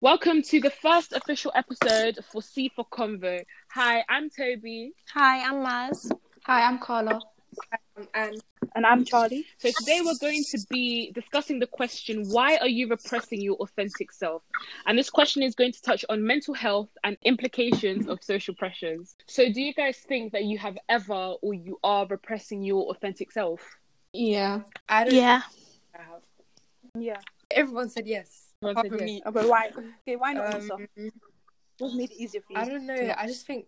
Welcome to the first official episode for C for Convo. Hi, I'm Toby. Hi, I'm Maz. Hi, I'm Carla. and And I'm Charlie. So today we're going to be discussing the question, why are you repressing your authentic self? And this question is going to touch on mental health and implications of social pressures. So do you guys think that you have ever or you are repressing your authentic self? Yeah. I don't Yeah. think I have. Yeah. Everyone said yes. Everyone apart from me. But why? Okay, why not Um, yourself? What made it easier for you? I don't know. I just think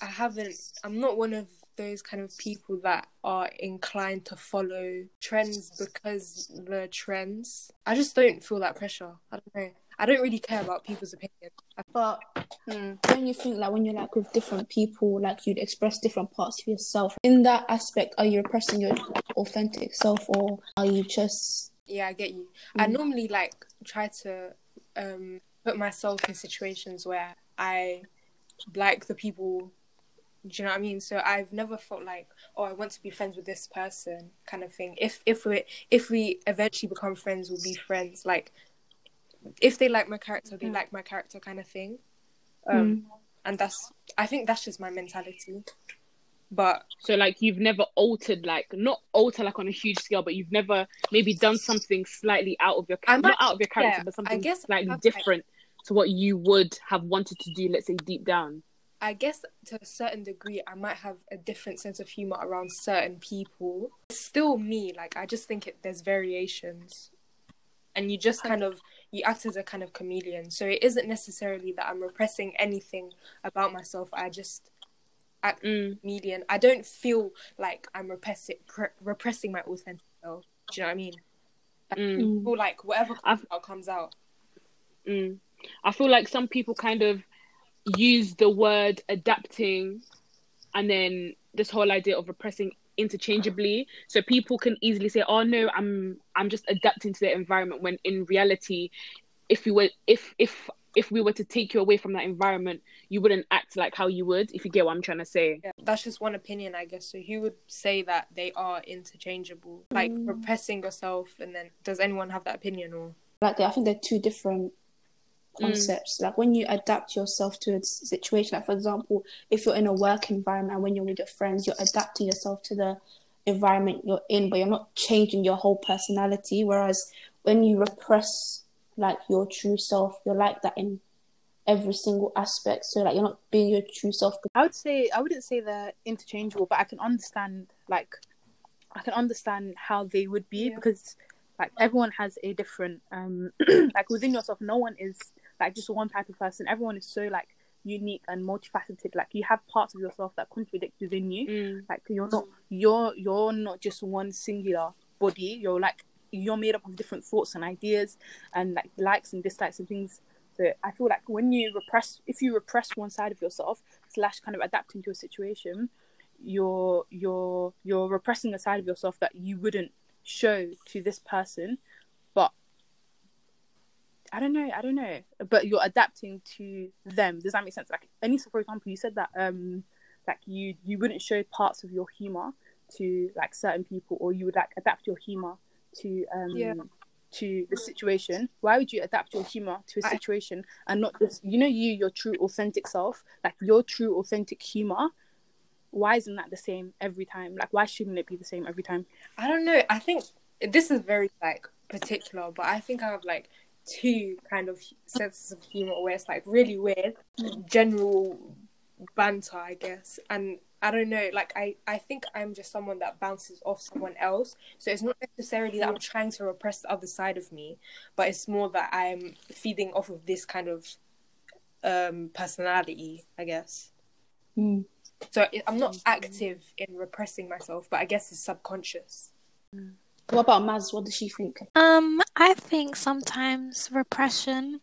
I haven't. I'm not one of those kind of people that are inclined to follow trends because the trends. I just don't feel that pressure. I don't know. I don't really care about people's opinions. But Hmm. when you think like when you're like with different people, like you'd express different parts of yourself. In that aspect, are you repressing your authentic self or are you just Yeah, I get you. I Mm. normally like try to um put myself in situations where I like the people. Do you know what I mean? So I've never felt like, oh, I want to be friends with this person, kind of thing. If if we if we eventually become friends, we'll be friends. Like, if they like my character, they like my character, kind of thing. Um, and that's I think that's just my mentality. But So like you've never altered like not alter like on a huge scale, but you've never maybe done something slightly out of your I not out of your character, yeah, but I something guess I slightly have, like- different to what you would have wanted to do, let's say deep down. I guess to a certain degree, I might have a different sense of humor around certain people. It's still me. Like I just think it, there's variations, and you just kind of you act as a kind of chameleon. So it isn't necessarily that I'm repressing anything about myself. I just act Mm. chameleon. I don't feel like I'm repressing pre- repressing my authentic self. Do you know what I mean? I Mm. feel like whatever comes out comes out. Mm. I feel like some people kind of use the word adapting and then this whole idea of repressing interchangeably. So people can easily say, "Oh no, I'm I'm just adapting to the environment." When in reality, if you were if if if we were to take you away from that environment, you wouldn't act like how you would. If you get what I'm trying to say. Yeah, that's just one opinion, I guess. So who would say that they are interchangeable, like repressing yourself, and then does anyone have that opinion or? like I think they're two different Mm. concepts. Like when you adapt yourself to a situation, like for example, if you're in a work environment and when you're with your friends, you're adapting yourself to the environment you're in, but you're not changing your whole personality. Whereas when you repress like your true self, you're like that in every single aspect. So like you're not being your true self. I would say I wouldn't say they're interchangeable, but I can understand like I can understand how they would be Yeah. because like everyone has a different um like within yourself. No one is like just one type of person. Everyone is so like unique and multifaceted. Like you have parts of yourself that contradict within you. Mm. Like you're not you're you're not just one singular body. You're like you're made up of different thoughts and ideas and like likes and dislikes and things. So I feel like when you repress, if you repress one side of yourself slash kind of adapting to a situation, you're you're you're repressing a side of yourself that you wouldn't show to this person, but I don't know, I don't know, but you're adapting to them. Does that make sense? Like Anissa, for example, you said that um like you you wouldn't show parts of your humor to like certain people, or you would like adapt your humor to um Yeah. to the situation. Why would you adapt your humor to a situation and not just you know you your true authentic self, like your true authentic humor? Why isn't that the same every time? Like why shouldn't it be the same every time? I don't know. I think this is very like particular, but I think I have like two kind of senses of humor where it's like really weird, general banter, I guess, and I don't know. Like I, I think I'm just someone that bounces off someone else. So it's not necessarily that I'm trying to repress the other side of me, but it's more that I'm feeding off of this kind of um personality, I guess. Mm. So I'm not active in repressing myself, but I guess it's subconscious. What about Maz? What does she think? Um, I think sometimes repression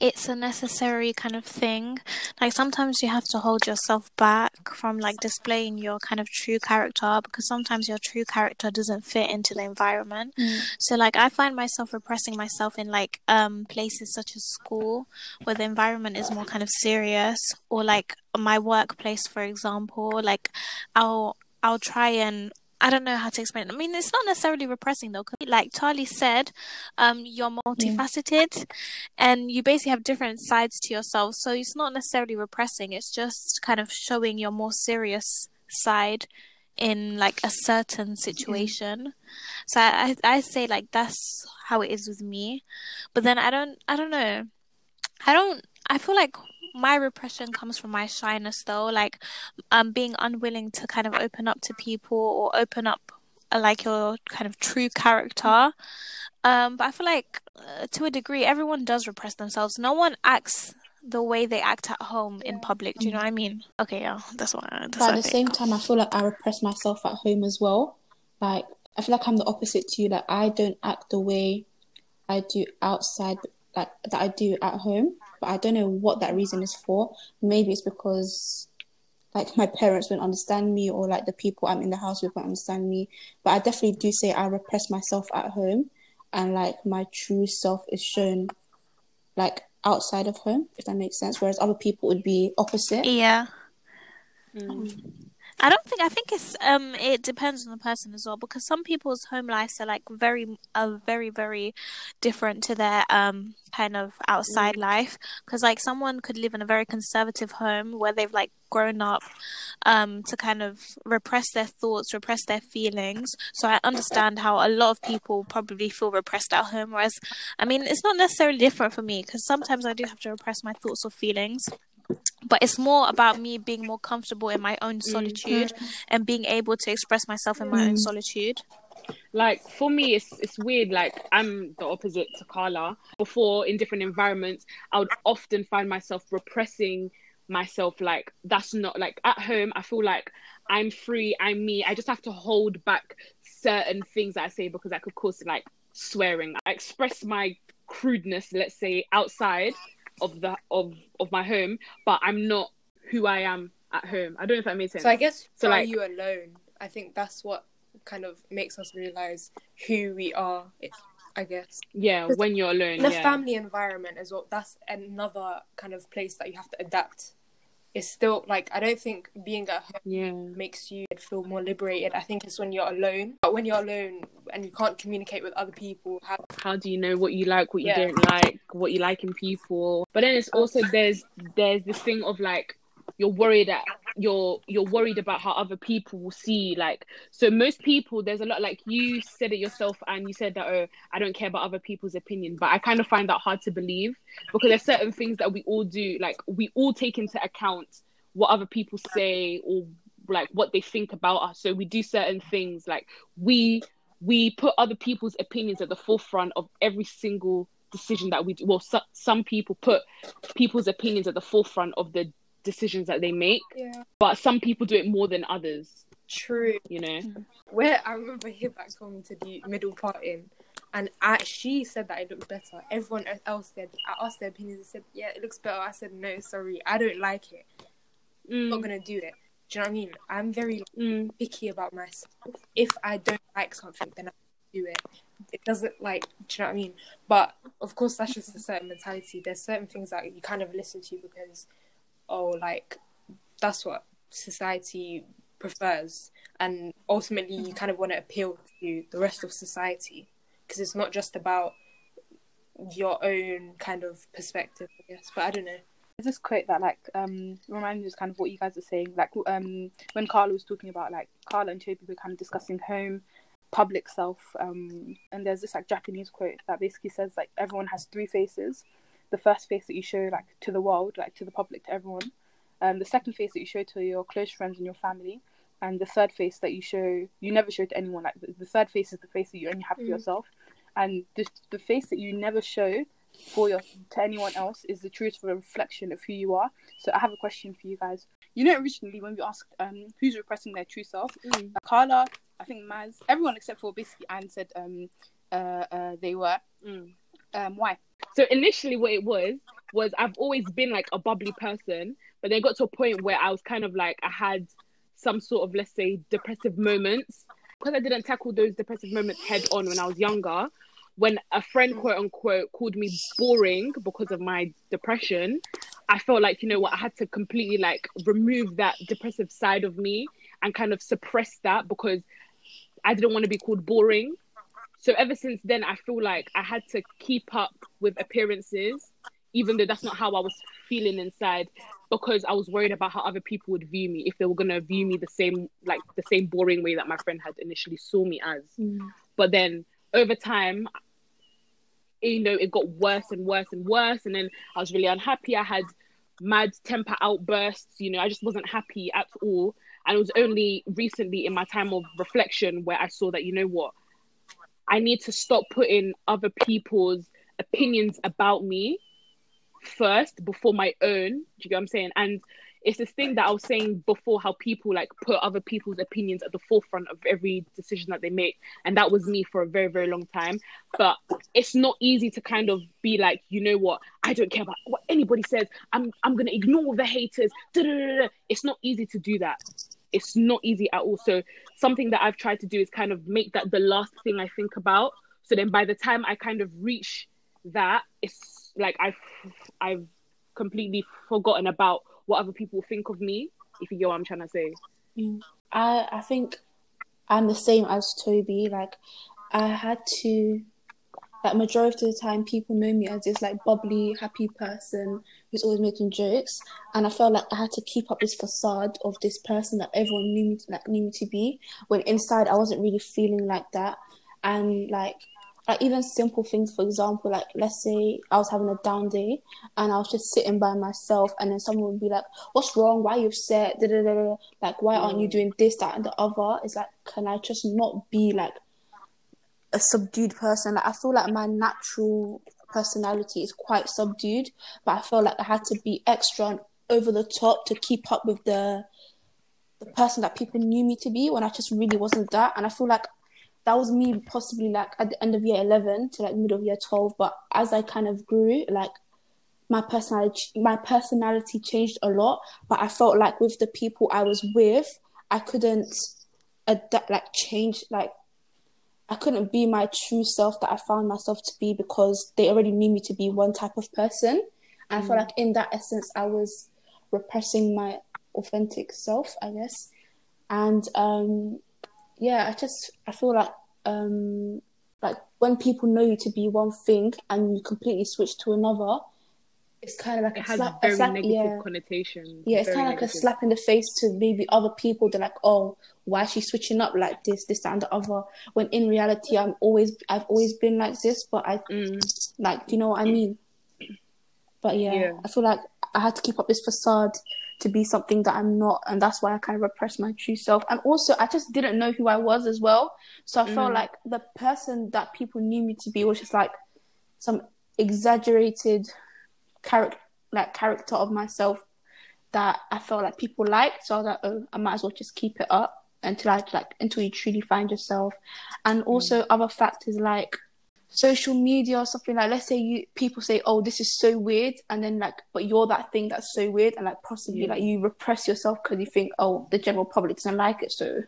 it's a necessary kind of thing. Like sometimes you have to hold yourself back from like displaying your kind of true character because sometimes your true character doesn't fit into the environment. So like I find myself repressing myself in like um places such as school where the environment is more kind of serious or like my workplace for example, like I'll I'll try and I don't know how to explain. It. I mean, it's not necessarily repressing though. like Charlie said, um, you're multifaceted, and you basically have different sides to yourself. So it's not necessarily repressing. It's just kind of showing your more serious side in like a certain situation. So I, I I say like that's how it is with me. But then I don't I don't know. I don't I feel like my repression comes from my shyness though, like um being unwilling to kind of open up to people or open up uh, like your kind of true character. Um but I feel like uh, to a degree everyone does repress themselves. No one acts the way they act at home in public. Do you know what I mean? Okay, yeah, that's what. That's But what at I the think. same time, I feel like I repress myself at home as well. Like, I feel like I'm the opposite to you. Like, I don't act the way I do outside, like, that I do at home. But I don't know what that reason is for. Maybe it's because, like, my parents won't understand me, or, like, the people I'm in the house with won't understand me. But I definitely do say I repress myself at home, and, like, my true self is shown, like, outside of home, if that makes sense. Whereas other people would be opposite. Yeah. Mm. I don't think I think it's um it depends on the person as well because some people's home lives are like very are very very different to their um kind of outside life. Because like someone could live in a very conservative home where they've like grown up um to kind of repress their thoughts repress their feelings. So I understand how a lot of people probably feel repressed at home whereas I mean it's not necessarily different for me because sometimes I do have to repress my thoughts or feelings but it's more about me being more comfortable in my own solitude mm-hmm. and being able to express myself in my own mm. solitude. like for me it's it's weird like i'm the opposite to carla. Before in different environments i would often find myself repressing myself like that's not like at home i feel like i'm free i'm me. I just have to hold back certain things that i say because i could cause like swearing. I express my crudeness let's say outside of the of of my home but i'm not who i am at home i don't know if that makes sense So I guess So, like- are you alone? I think that's what kind of makes us realize who we are. I guess yeah when you're alone in a yeah. family environment as well. That's another kind of place that you have to adapt. It's still like I don't think being at home yeah makes you feel more liberated. I think it's when you're alone. But when you're alone and you can't communicate with other people, how how do you know what you like what you Yeah. don't like what you like in people but then it's also um, there's there's this thing of like you're worried at you're you're worried about how other people will see like so most people there's a lot like you said it yourself and you said that oh i don't care about other people's opinion but i kind of find that hard to believe because there's certain things that we all do like we all take into account what other people say or like what they think about us. So we do certain things like we we put other people's opinions at the forefront of every single decision that we do. Well so, some people put people's opinions at the forefront of the decisions that they make yeah, but some people do it more than others true. you know Where I remember Hibak told me to the middle parting, and I, she said that it looked better. Everyone else said, I asked their opinions. They said, yeah, it looks better. I said, no, sorry, I don't like it. I'm not mm, gonna do it. Do you know what I mean? I'm very mm, picky about myself. If I don't like something, then I do it. It doesn't like, do you know what I mean? But of course, that's just a certain mentality. There's certain things that you kind of listen to because, oh, like that's what society prefers, and ultimately you kind of want to appeal to the rest of society because it's not just about your own kind of perspective, I guess. But I don't know. There's this quote that like um reminds me of kind of what you guys are saying. Like um when Carla was talking about like Carla and Toby were kind of discussing home, public self. Um and there's this like Japanese quote that basically says like everyone has three faces. The first face that you show like to the world, like to the public, to everyone. Um the second face that you show to your close friends and your family. And the third face that you show you never show to anyone. Like the, the third face is the face that you only have for Mm. yourself. And the the face that you never show for your to anyone else is the truth for reflection of who you are. So I have a question for you guys. You know, originally when we asked um who's repressing their true self, mm. uh, Carla, I think Maz, everyone except for basically Anne said um uh, uh they were. Mm. Um, why? So initially, what it was was I've always been like a bubbly person, but then got to a point where I was kind of like I had some sort of let's say depressive moments because I didn't tackle those depressive moments head on when I was younger. When a friend quote unquote called me boring because of my depression, I felt like you know what I had to completely like remove that depressive side of me and kind of suppress that because I didn't want to be called boring. So ever since then, I feel like I had to keep up with appearances, even though that's not how I was feeling inside, because I was worried about how other people would view me if they were gonna view me the same, like the same boring way that my friend had initially saw me as. Mm. But then over time, you know, it got worse and worse and worse, and then I was really unhappy. I had mad temper outbursts. You know, I just wasn't happy at all. And it was only recently in my time of reflection where I saw that, you know what, I need to stop putting other people's opinions about me first before my own. Do you get what I'm saying? And it's this thing that I was saying before how people like put other people's opinions at the forefront of every decision that they make. And that was me for a very, very long time. But it's not easy to kind of be like, you know what, I don't care about what anybody says. I'm I'm gonna ignore the haters. Da-da-da-da. It's not easy to do that. It's not easy at all. So something that I've tried to do is kind of make that the last thing I think about. So then by the time I kind of reach that, it's like I've I've completely forgotten about what other people think of me. If you get what I'm trying to say. Mm. I I think I'm the same as Toby. Like I had to like majority of the time people know me as this like bubbly, happy person who's always making jokes. And I felt like I had to keep up this facade of this person that everyone knew me to, like knew me to be when inside I wasn't really feeling like that. And like like even simple things, for example, like let's say I was having a down day and I was just sitting by myself, and then someone would be like, "What's wrong? Why are you upset? Da, da, da. Like, why aren't you mm. doing this, that, and the other?" It's like, can I just not be like a subdued person? Like, I feel like my natural personality is quite subdued, but I felt like I had to be extra and over the top to keep up with the the person that people knew me to be when I just really wasn't that. And I feel like that was me possibly like at the end of year 11 to like middle of year 12 but as i kind of grew like my personality my personality changed a lot but i felt like with the people i was with i couldn't adapt like change like i couldn't be my true self that i found myself to be because they already knew me to be one type of person. And i felt like in that essence i was repressing my authentic self i guess. And um yeah, I just I feel like um like when people know you to be one thing and you completely switch to another, it's kind of like It a has slap, very a slap negative yeah. connotation. Yeah, it's kind of like a slap in the face to maybe other people. They're like, "Oh, why is she switching up like this, this, that, and the other?" When in reality, I'm always, I've always been like this. But I Mm. like, do you know what I mean? But yeah, Yeah. I feel like I had to keep up this facade to be something that I'm not, and that's why I kind of repressed my true self. And also, I just didn't know who I was as well. So I felt Mm. like the person that people knew me to be was just like some exaggerated character, like character of myself that I felt like people liked. So I was like, oh, I might as well just keep it up until I like until you truly find yourself. And mm. also other factors like social media or something like let's say you people say oh this is so weird and then like but you're that thing that's so weird and like possibly Yeah. like you repress yourself because you think oh the general public doesn't like it so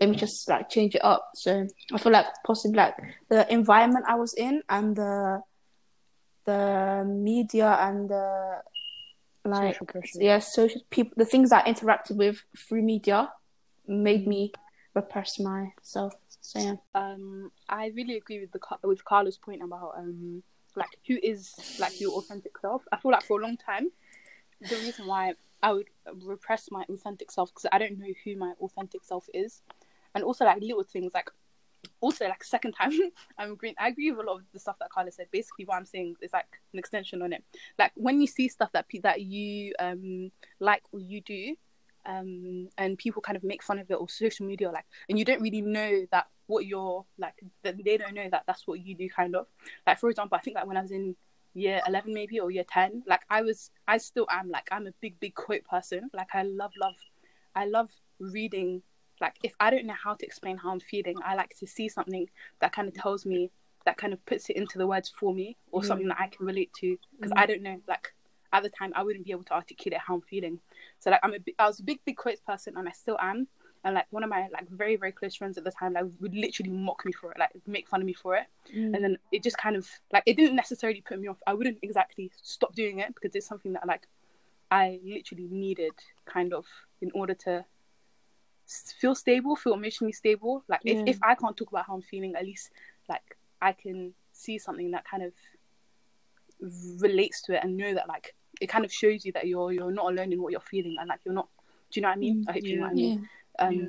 let me mm. just like change it up so i feel like possibly like the environment i was in and the the media and the like Social yeah social people the things i interacted with through media made me repress myself. So yeah. Um I really agree with the with Carla's point about um like who is like your authentic self. I feel like for a long time the reason why I would repress my authentic self because I don't know who my authentic self is, and also like little things like also like second time I'm agreeing. I agree with a lot of the stuff that Carla said. Basically, what I'm saying is like an extension on it. Like when you see stuff that that you um like or you do, um, and people kind of make fun of it or social media like, and you don't really know that what you're like. They don't know that that's what you do. Kind of like for example, I think like when I was in year 11 maybe or year 10 like i was i still am like i'm a big big quote person like i love love i love reading like if i don't know how to explain how i'm feeling i like to see something that kind of tells me that kind of puts it into the words for me or Mm. something that i can relate to. Because i don't know like at the time i wouldn't be able to articulate how i'm feeling. So like i'm a i was a big big quotes person and i still am. And like one of my like very very close friends at the time like would literally mock me for it like make fun of me for it. And then it just kind of like it didn't necessarily put me off. I wouldn't exactly stop doing it because it's something that like i literally needed kind of in order to feel stable, feel emotionally stable. Like if, Yeah. if I can't talk about how I'm feeling, at least like I can see something that kind of relates to it and know that like it kind of shows you that you're you're not alone in what you're feeling and like you're not. Do you know what I mean? Mm, I hope you know what I mean. Yeah. Um, Yeah.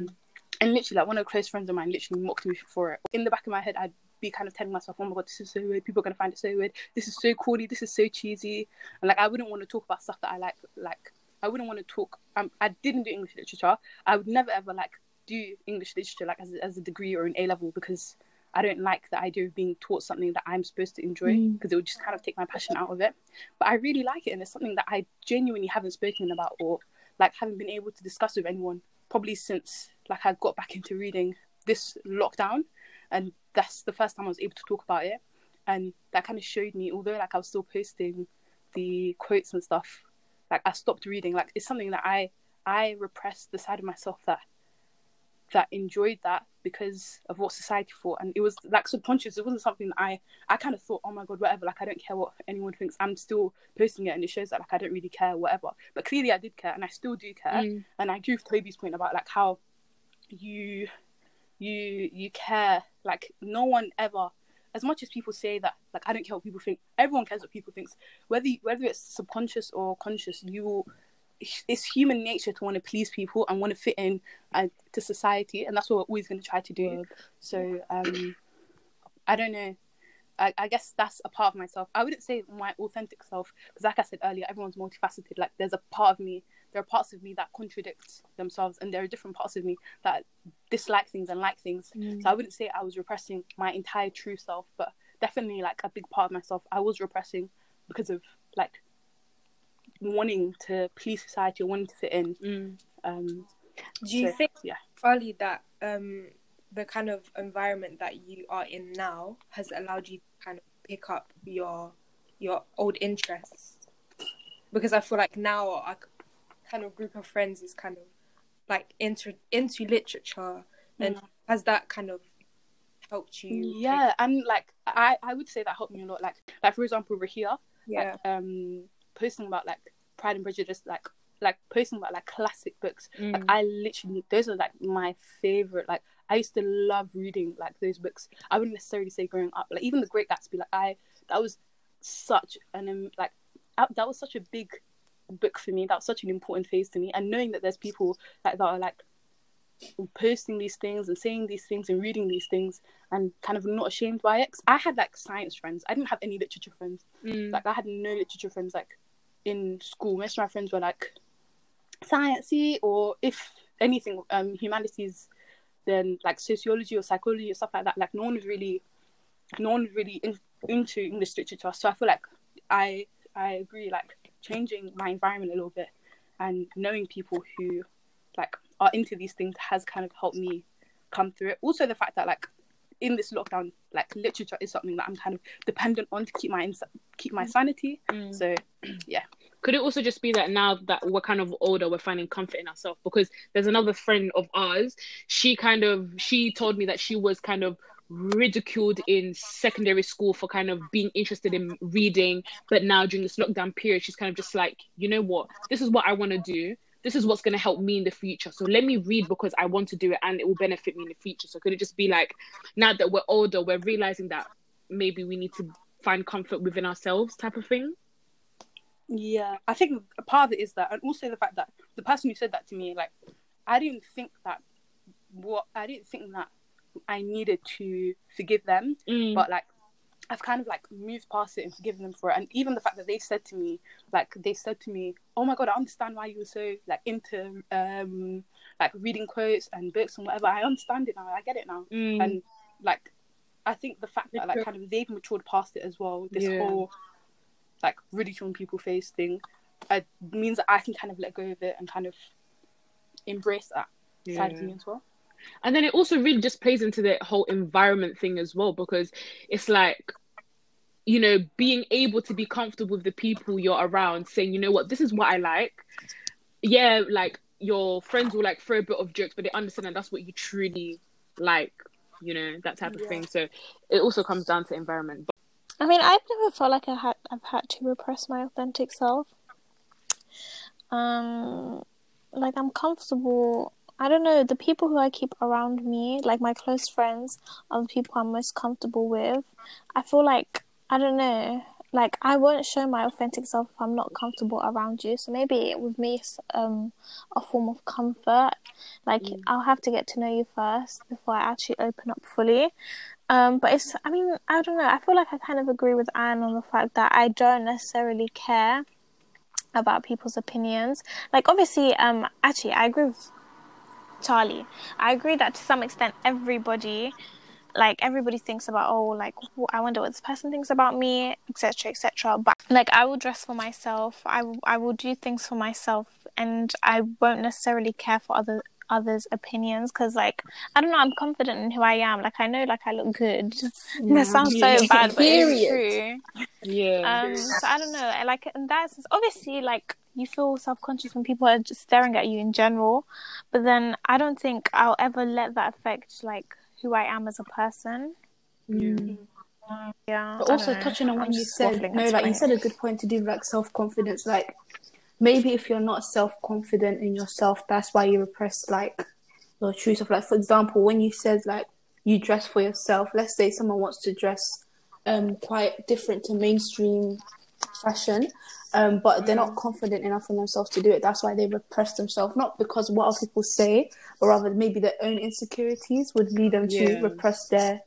and literally like one of the close friends of mine literally mocked me for it. In the back of my head, I'd be kind of telling myself, "Oh my god, this is so weird. People are gonna find it so weird. This is so corny. This is so cheesy." And like I wouldn't want to talk about stuff that I like. Like I wouldn't want to talk. Um, I didn't do English literature. I would never ever like do English literature like as a, as a degree or an A level because I don't like the idea of being taught something that I'm supposed to enjoy Mm. because it would just kind of take my passion out of it. But I really like it, and it's something that I genuinely haven't spoken about or like haven't been able to discuss with anyone probably since like I got back into reading this lockdown, and that's the first time I was able to talk about it, and that kind of showed me, although like I was still posting the quotes and stuff, like I stopped reading. Like it's something that I I repressed the side of myself that that enjoyed that because of what society thought. And it was like subconscious. It wasn't something that i i kind of thought oh my god whatever. Like i don't care what anyone thinks. I'm still posting it and it shows that like i don't really care whatever. But clearly i did care and i still do care. Mm. and i agree with toby's point about like how you you you care. Like no one ever as much as people say that like i don't care what people think everyone cares what people thinks. Whether whether it's subconscious or conscious you will it's human nature to want to please people and want to fit in uh, to society and that's what we're always going to try to do. Word. so um i don't know. I, I guess that's a part of myself. I wouldn't say my authentic self because like i said earlier everyone's multifaceted. Like there's a part of me there are parts of me that contradict themselves and there are different parts of me that dislike things and like things Mm. so i wouldn't say i was repressing my entire true self but definitely like a big part of myself i was repressing because of like wanting to please society or wanting to fit in Mm. um Do you so, think, yeah that um, the kind of environment that you are in now has allowed you to kind of pick up your your old interests? Because I feel like now our kind of group of friends is kind of like into into literature, and Mm. has that kind of helped you? yeah and like i i would say that helped me a lot like like for example rahia yeah, like, um posting about like pride and prejudice like like posting about like classic books like Mm. i literally those are like my favorite like i used to love reading like those books i wouldn't necessarily say growing up like even the great gatsby like i that was such an um, like that was such a big book for me that was such an important phase to me and knowing that there's people like that are like posting these things and saying these things and reading these things and kind of not ashamed by it. i had like science friends i didn't have any literature friends Mm. like I had no literature friends like in school. Most of my friends were like sciencey or if anything, um humanities, then like sociology or psychology or stuff like that. Like no one was really no one was really in, into English literature. So I feel like I I agree like changing my environment a little bit and knowing people who like are into these things has kind of helped me come through it. Also the fact that like in this lockdown, like literature is something that I'm kind of dependent on to keep my ins- keep my sanity. Mm. So yeah. Could it also just be that now that we're kind of older, we're finding comfort in ourselves? Because there's another friend of ours. She kind of she told me that she was kind of ridiculed in secondary school for kind of being interested in reading, but now during this lockdown period, she's kind of just like, you know what, this is what I want to do. This is what's going to help me in the future. So let me read because I want to do it and it will benefit me in the future. So could it just be like, now that we're older, we're realizing that maybe we need to find comfort within ourselves, type of thing? yeah, I think a part of it is that, and also the fact that the person who said that to me, like, I didn't think that what I didn't think that I needed to forgive them, Mm. but like I've kind of like moved past it and forgiven them for it. And even the fact that they said to me, like they said to me, "Oh my god, I understand why you were so like into um like reading quotes and books and whatever. I understand it now. I get it now." Mm. And like I think the fact that like kind of they've matured past it as well. This Yeah. whole like ridiculing people face thing uh, means that I can kind of let go of it and kind of embrace that side of me as well. And then it also really just plays into the whole environment thing as well, because it's like, you know, being able to be comfortable with the people you're around, saying, you know what, this is what I like. Yeah, like your friends will like throw a bit of jokes, but they understand that that's what you truly like, you know, that type of thing. So it also comes down to environment. But I mean, I've never felt like I had I've had to repress my authentic self. Um, like I'm comfortable. I don't know, the people who I keep around me, like my close friends, are the people I'm most comfortable with. I feel like I don't know, like I won't show my authentic self if I'm not comfortable around you. So maybe with me, it's um a form of comfort. Like Mm. I'll have to get to know you first before I actually open up fully. Um, but it's, I mean, I don't know. I feel like I kind of agree with Anne on the fact that I don't necessarily care about people's opinions. Like, obviously, um, actually, I agree with Charlie. I agree that to some extent, everybody, like, everybody thinks about, oh, like, I wonder what this person thinks about me, etc., etc. But like, I will dress for myself. I will- I will do things for myself, and I won't necessarily care for other others' opinions because, like, I don't know. I'm confident in who I am. Like, I know, like, I look good. that sounds so bad, but it's true. Yeah. Um, so I don't know. I Like in that sense, obviously, like you feel self conscious when people are just staring at you in general, but then I don't think I'll ever let that affect like who I am as a person. Mm. Yeah. But also touching on I'm what you said, no, like you said a good point to do like self confidence. Like maybe if you're not self confident in yourself, that's why you repress like your true self. Like for example, when you said like you dress for yourself, let's say someone wants to dress um quite different to mainstream fashion. Um, but they're not confident enough in themselves to do it. That's why they repress themselves, not because what other people say, but rather maybe their own insecurities would lead them to Yeah. repress their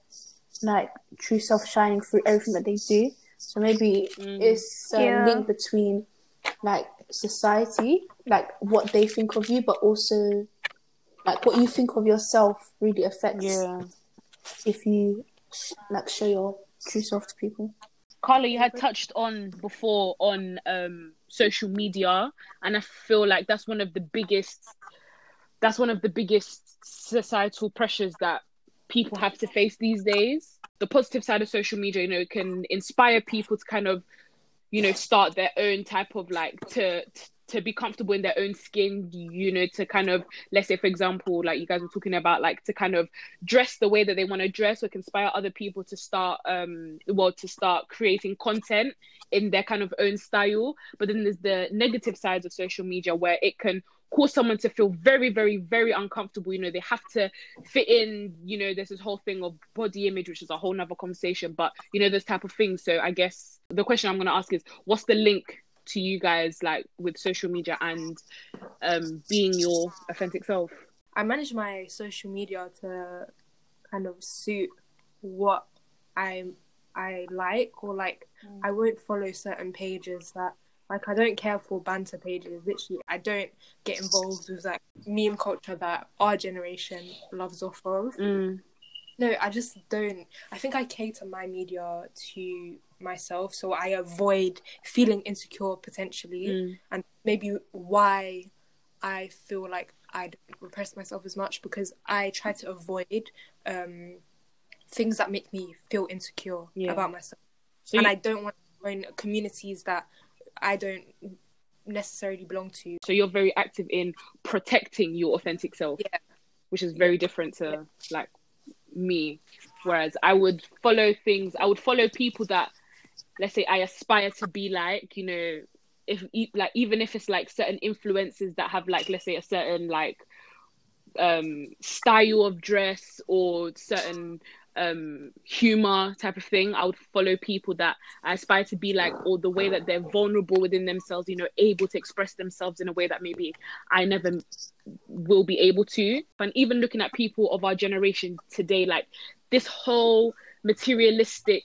like true self shining through everything that they do. So maybe Mm. it's a Yeah. link between like society, like what they think of you, but also like what you think of yourself really affects Yeah. if you like show your true self to people. Carla, you had touched on before on um, social media, and I feel like that's one of the biggest. That's one of the biggest societal pressures that people have to face these days. The positive side of social media, you know, can inspire people to kind of, you know, start their own type of like to to be comfortable in their own skin, you know, to kind of let's say for example, like you guys were talking about, like to kind of dress the way that they want to dress, or inspire other people to start um well to start creating content in their kind of own style. But then there's the negative sides of social media where it can cause someone to feel very, very, very uncomfortable. You know, they have to fit in, you know, there's this whole thing of body image, which is a whole nother conversation, but you know, this type of thing. So I guess the question I'm gonna ask is what's the link to you guys like with social media and um being your authentic self? I manage my social media to kind of suit what I I like or like I won't follow certain pages that like I don't care for banter pages. Literally, I don't get involved with like meme culture that our generation loves off of. Mm, No, I just don't. I think I cater my media to myself, so I avoid feeling insecure potentially, mm, and maybe why I feel like I don't repress myself as much because I try to avoid um, things that make me feel insecure Yeah. about myself, so and you, I don't want to join communities that I don't necessarily belong to. so you're very active in protecting your authentic self. Yeah. Which is very different to like me. Whereas I would follow things I would follow people that let's say I aspire to be like, you know, if like even if it's like certain influences that have like let's say a certain like um style of dress or certain um humor type of thing i would follow people that i aspire to be like or the way that they're vulnerable within themselves you know able to express themselves in a way that maybe i never will be able to. And even looking at people of our generation today like this whole materialistic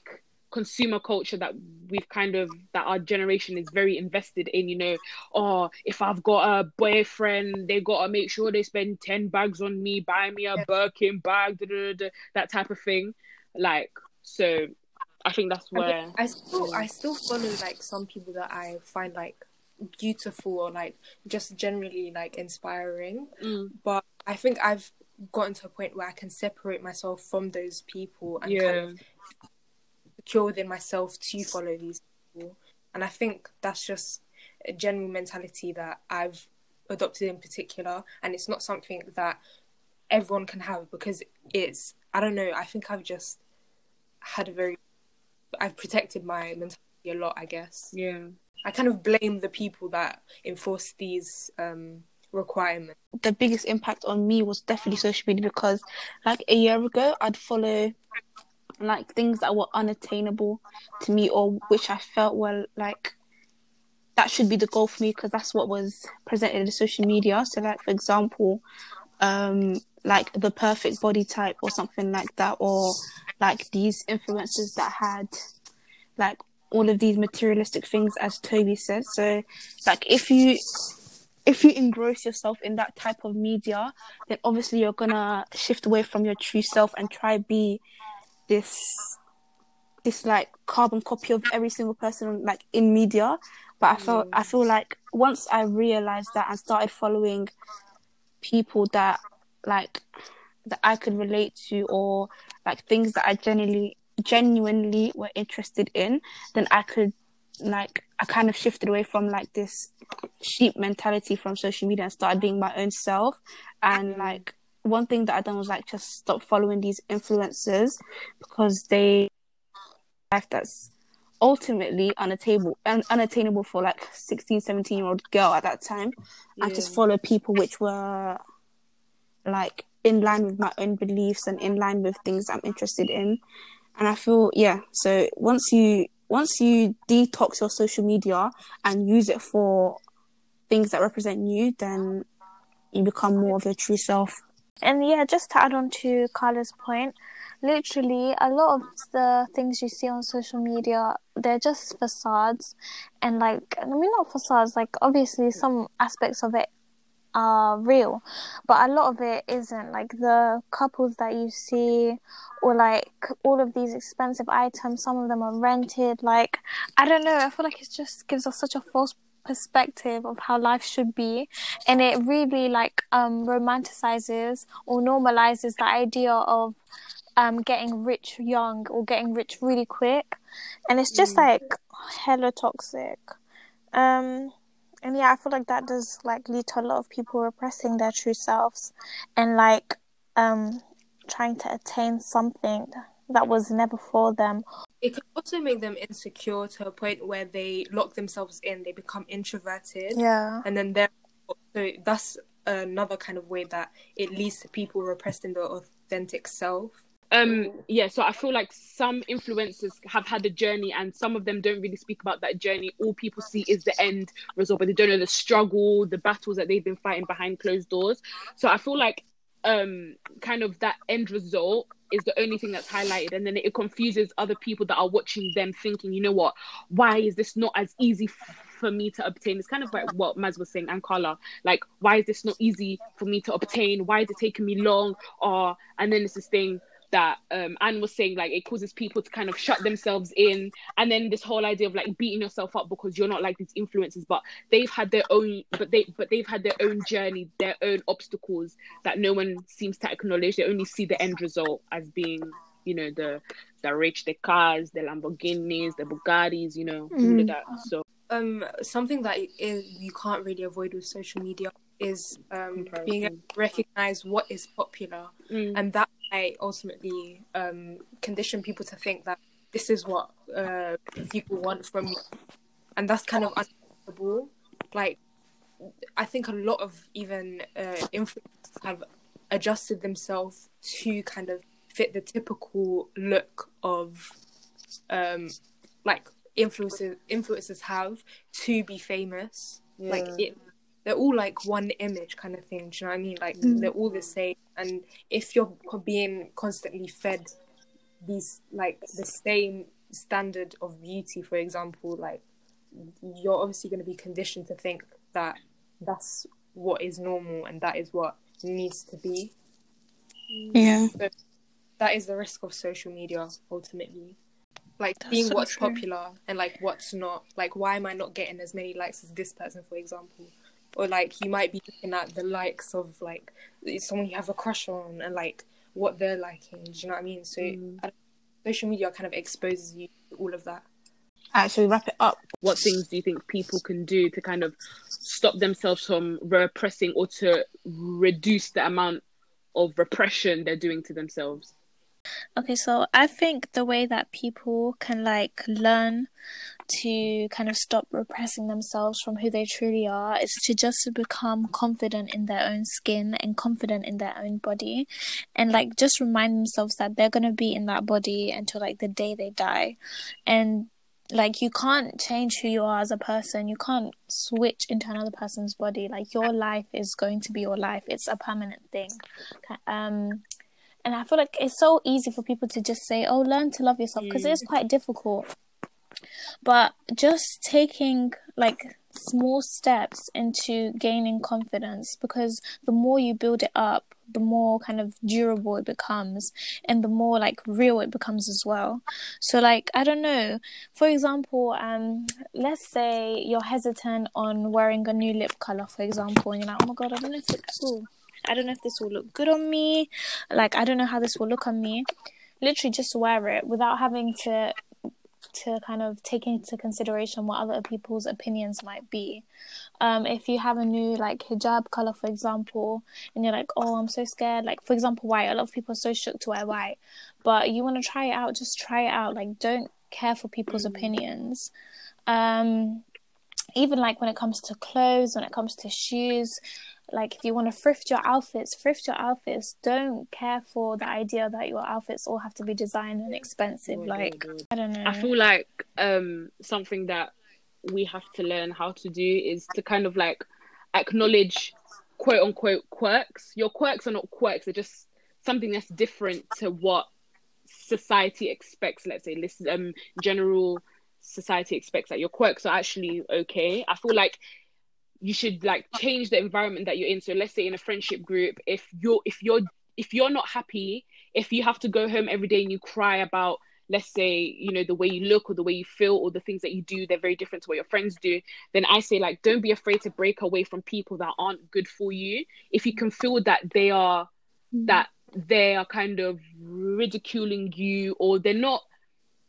consumer culture that we've kind of that our generation is very invested in you know oh if i've got a boyfriend they gotta make sure they spend 10 bags on me buy me a birkin bag da, da, da, that type of thing. Like so i think that's where I still I still follow like some people that I find like beautiful or like just generally like inspiring. Mm, But I think I've gotten to a point where I can separate myself from those people and kind yeah. of secure within myself to follow these people. And I think that's just a general mentality that I've adopted in particular, and it's not something that everyone can have because it's I don't know. I think I've just had a very I've protected my mentality a lot. I guess yeah I kind of blame the people that enforce these um, requirement. the biggest impact on me was definitely social media because like a year ago I'd follow like things that were unattainable to me or which I felt were like that should be the goal for me because that's what was presented in social media. So like for example, um like the perfect body type or something like that or like these influencers that had like all of these materialistic things as Toby said. So like if you if you engross yourself in that type of media, then obviously you're gonna shift away from your true self and try be this this like carbon copy of every single person like in media. But I felt I feel mm. like once I realized that and started following people that like that I could relate to or like things that I genuinely genuinely were interested in, then I could like I kind of shifted away from like this sheep mentality from social media and started being my own self. And mm. like one thing that I done was like just stop following these influencers because they life that's ultimately unattainable and unattainable for like 16 17 year old girl at that time. I just followed people which were like in line with my own beliefs and in line with things i'm interested in. And i feel yeah so once you once you detox your social media and use it for things that represent you then you become more of your true self And yeah, just to add on to Carla's point, literally a lot of the things you see on social media, they're just facades. And like, I mean, not facades, like, obviously, some aspects of it are real, but a lot of it isn't. Like, the couples that you see, or like all of these expensive items, some of them are rented. Like, I don't know, I feel like it just gives us such a false perspective of how life should be. And it really like um romanticizes or normalizes the idea of um getting rich young or getting rich really quick. And it's just like hella toxic. Um and yeah i feel like that does like lead to a lot of people repressing their true selves and like um trying to attain something that was never for them It can also make them insecure to a point where they lock themselves in, they become introverted, yeah. and then they're so that's another kind of way that it leads to people repressing their authentic self. um yeah so i feel like some influencers have had a journey and some of them don't really speak about that journey. All people see is the end result but they don't know the struggle the battles that they've been fighting behind closed doors. So i feel like um kind of that end result is the only thing that's highlighted. And then it confuses other people that are watching them thinking you know what? Why is this not as easy f- for me to obtain? It's kind of like what Maz was saying and Carla. Like why is this not easy for me to obtain? Why is it taking me long? Or and then it's this thing that um Anne was saying like it causes people to kind of shut themselves in. And then this whole idea of like beating yourself up because you're not like these influences but they've had their own but they but they've had their own journey their own obstacles that no one seems to acknowledge. They only see the end result as being you know the the rich the cars the lamborghinis the bugattis you know all of that. So Um, something that is, you can't really avoid with social media is um, being able to recognize what is popular, mm, and that might ultimately um, condition people to think that this is what uh, people want from you, and that's kind of unacceptable. Like, I think a lot of even uh, influencers have adjusted themselves to kind of fit the typical look of um, like influencers influencers have to be famous. Like it, they're all like one image kind of thing. Do you know what I mean? Like Mm. they're all the same. And if you're being constantly fed these like the same standard of beauty, for example, like you're obviously going to be conditioned to think that that's what is normal and that is what needs to be. yeah That is the risk of social media ultimately. Like That's seeing so what's true. popular and like what's not. Like why am I not getting as many likes as this person, for example? Or like you might be looking at the likes of like someone you have a crush on and like what they're liking. Do you know what I mean? So Mm. I- social media kind of exposes you to all of that. Alright, shall we wrap it up what things do you think people can do to kind of stop themselves from repressing or to reduce the amount of repression they're doing to themselves Okay, so I think the way that people can like learn to kind of stop repressing themselves from who they truly are is to just become confident in their own skin and confident in their own body and like just remind themselves that they're going to be in that body until like the day they die. And like you can't change who you are as a person. You can't switch into another person's body. Like your life is going to be your life. It's a permanent thing. Um and i feel like it's so easy for people to just say oh learn to love yourself because it is quite difficult but just taking like small steps into gaining confidence because the more you build it up the more kind of durable it becomes and the more like real it becomes as well. So like i don't know. For example um let's say you're hesitant on wearing a new lip color for example and you're like oh my god i don't know if it, ooh, i don't know if this will look good on me. Like i don't know how this will look on me. Literally just wear it without having to to kind of take into consideration what other people's opinions might be. Um, if you have a new like hijab color, for example, and you're like, oh, I'm so scared. Like for example, white. A lot of people are so shook to wear white, but you want to try it out. Just try it out. Like don't care for people's Mm. opinions. Um, even like when it comes to clothes, when it comes to shoes, like if you want to thrift your outfits, thrift your outfits. Don't care for the idea that your outfits all have to be designed and expensive. Like I don't know. I feel like um something that we have to learn how to do is to kind of like acknowledge quote unquote quirks. Your quirks are not quirks, they're just something that's different to what society expects, let's say this um general society expects that your quirks are actually okay. I feel like you should like change the environment that you're in. So let's say in a friendship group, if you're if you're if you're not happy, if you have to go home every day and you cry about let's say you know the way you look or the way you feel or the things that you do they're very different to what your friends do then i say like don't be afraid to break away from people that aren't good for you if you can feel that they are that they are kind of ridiculing you or they're not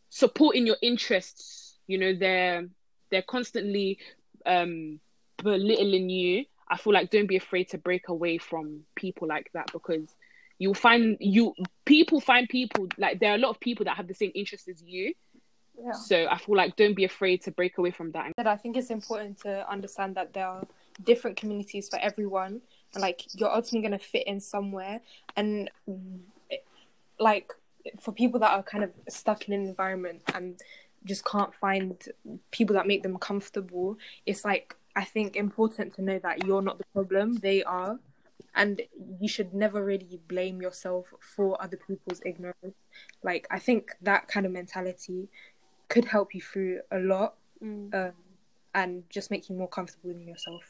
supporting your interests you know they're they're constantly um belittling you i feel like don't be afraid to break away from people like that because you'll find you people find people like there are a lot of people that have the same interests as you Yeah. so i feel like don't be afraid to break away from that But I think it's important to understand that there are different communities for everyone, and like you're ultimately going to fit in somewhere. And like for people that are kind of stuck in an environment and just can't find people that make them comfortable, it's like I think important to know that you're not the problem; they are. And you should never really blame yourself for other people's ignorance. Like I think that kind of mentality could help you through a lot um, and just make you more comfortable in yourself.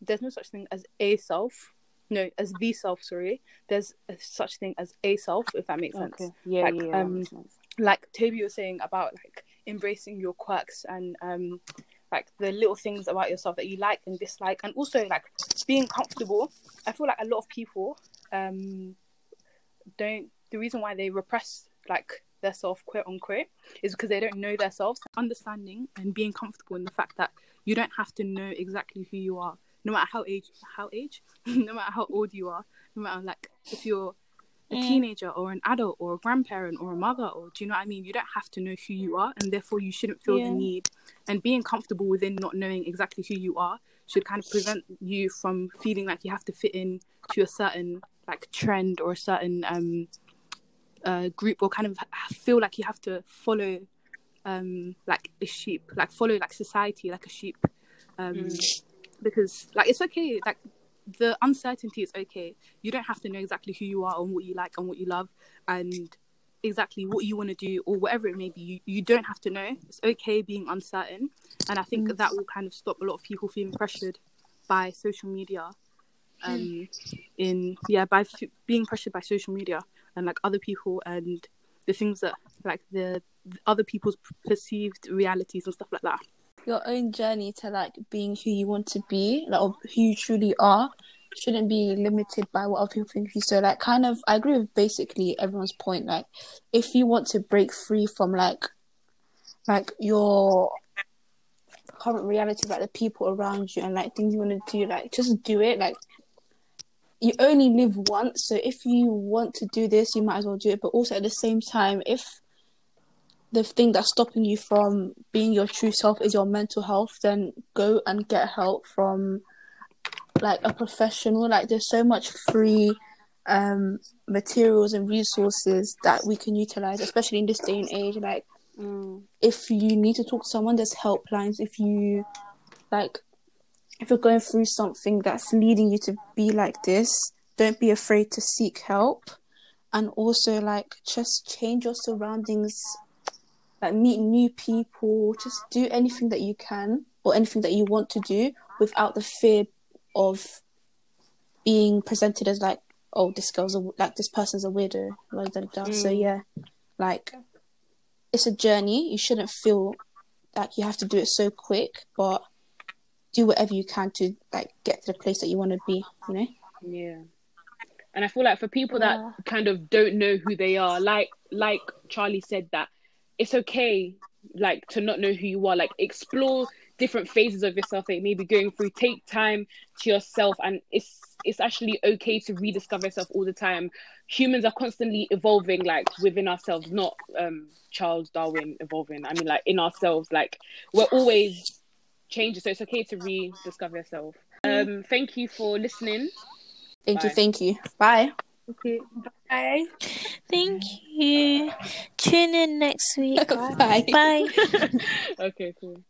there's no such thing as a self no as the self sorry there's a such thing as a self if that makes sense yeah Like, yeah that um, makes sense. like toby was saying about like embracing your quirks and um like the little things about yourself that you like and dislike and also like being comfortable. I feel like a lot of people um don't the reason why they repress like their self quote unquote is because they don't know their selves understanding and being comfortable in the fact that you don't have to know exactly who you are no matter how age how age no matter how old you are no matter like if you're a Mm. teenager or an adult or a grandparent or a mother or do you know what I mean? You don't have to know who you are and therefore you shouldn't feel Yeah. the need and being comfortable within not knowing exactly who you are should kind of prevent you from feeling like you have to fit in to a certain like trend or a certain um uh group or kind of feel like you have to follow um like a sheep like follow like society like a sheep um Mm. because like it's okay like the uncertainty is okay. You don't have to know exactly who you are and what you like and what you love and exactly what you want to do or whatever it may be. You, you don't have to know. It's okay being uncertain. And i think that will kind of stop a lot of people feeling pressured by social media um in yeah by f- being pressured by social media and like other people and the things that like the, the other people's perceived realities and stuff like that your own journey to like being who you want to be, like or who you truly are, shouldn't be limited by what other people think of you. So like kind of I agree with basically everyone's point. Like if you want to break free from like like your current reality, like the people around you and like things you want to do, like just do it. Like you only live once, so if you want to do this, you might as well do it. But also at the same time, if the thing that's stopping you from being your true self is your mental health, then go and get help from like a professional. Like there's so much free um materials and resources that we can utilize, especially in this day and age. Like Mm. if you need to talk to someone, there's helplines. If you like, if you're going through something that's leading you to be like this, don't be afraid to seek help. And also, like, just change your surroundings, like, meet new people, just do anything that you can or anything that you want to do without the fear of being presented as, like, oh, this girl's a, like, this person's a weirdo. blah, blah, blah. So, Mm. yeah, like, it's a journey. You shouldn't feel like you have to do it so quick, but do whatever you can to like get to the place that you want to be. You know. Yeah. And I feel like for people Yeah. that kind of don't know who they are, like like Charlie said that it's okay like to not know who you are. Like explore different phases of yourself that you may be going through. Take time to yourself and it's it's actually okay to rediscover yourself all the time. Humans are constantly evolving like within ourselves, not um Charles Darwin evolving. I mean like in ourselves. Like we're always changing. So it's okay to rediscover yourself. Um thank you for listening. Thank you. Thank you. Bye. Okay, bye. Thank you. Tune in next week. Bye. Bye. okay, cool.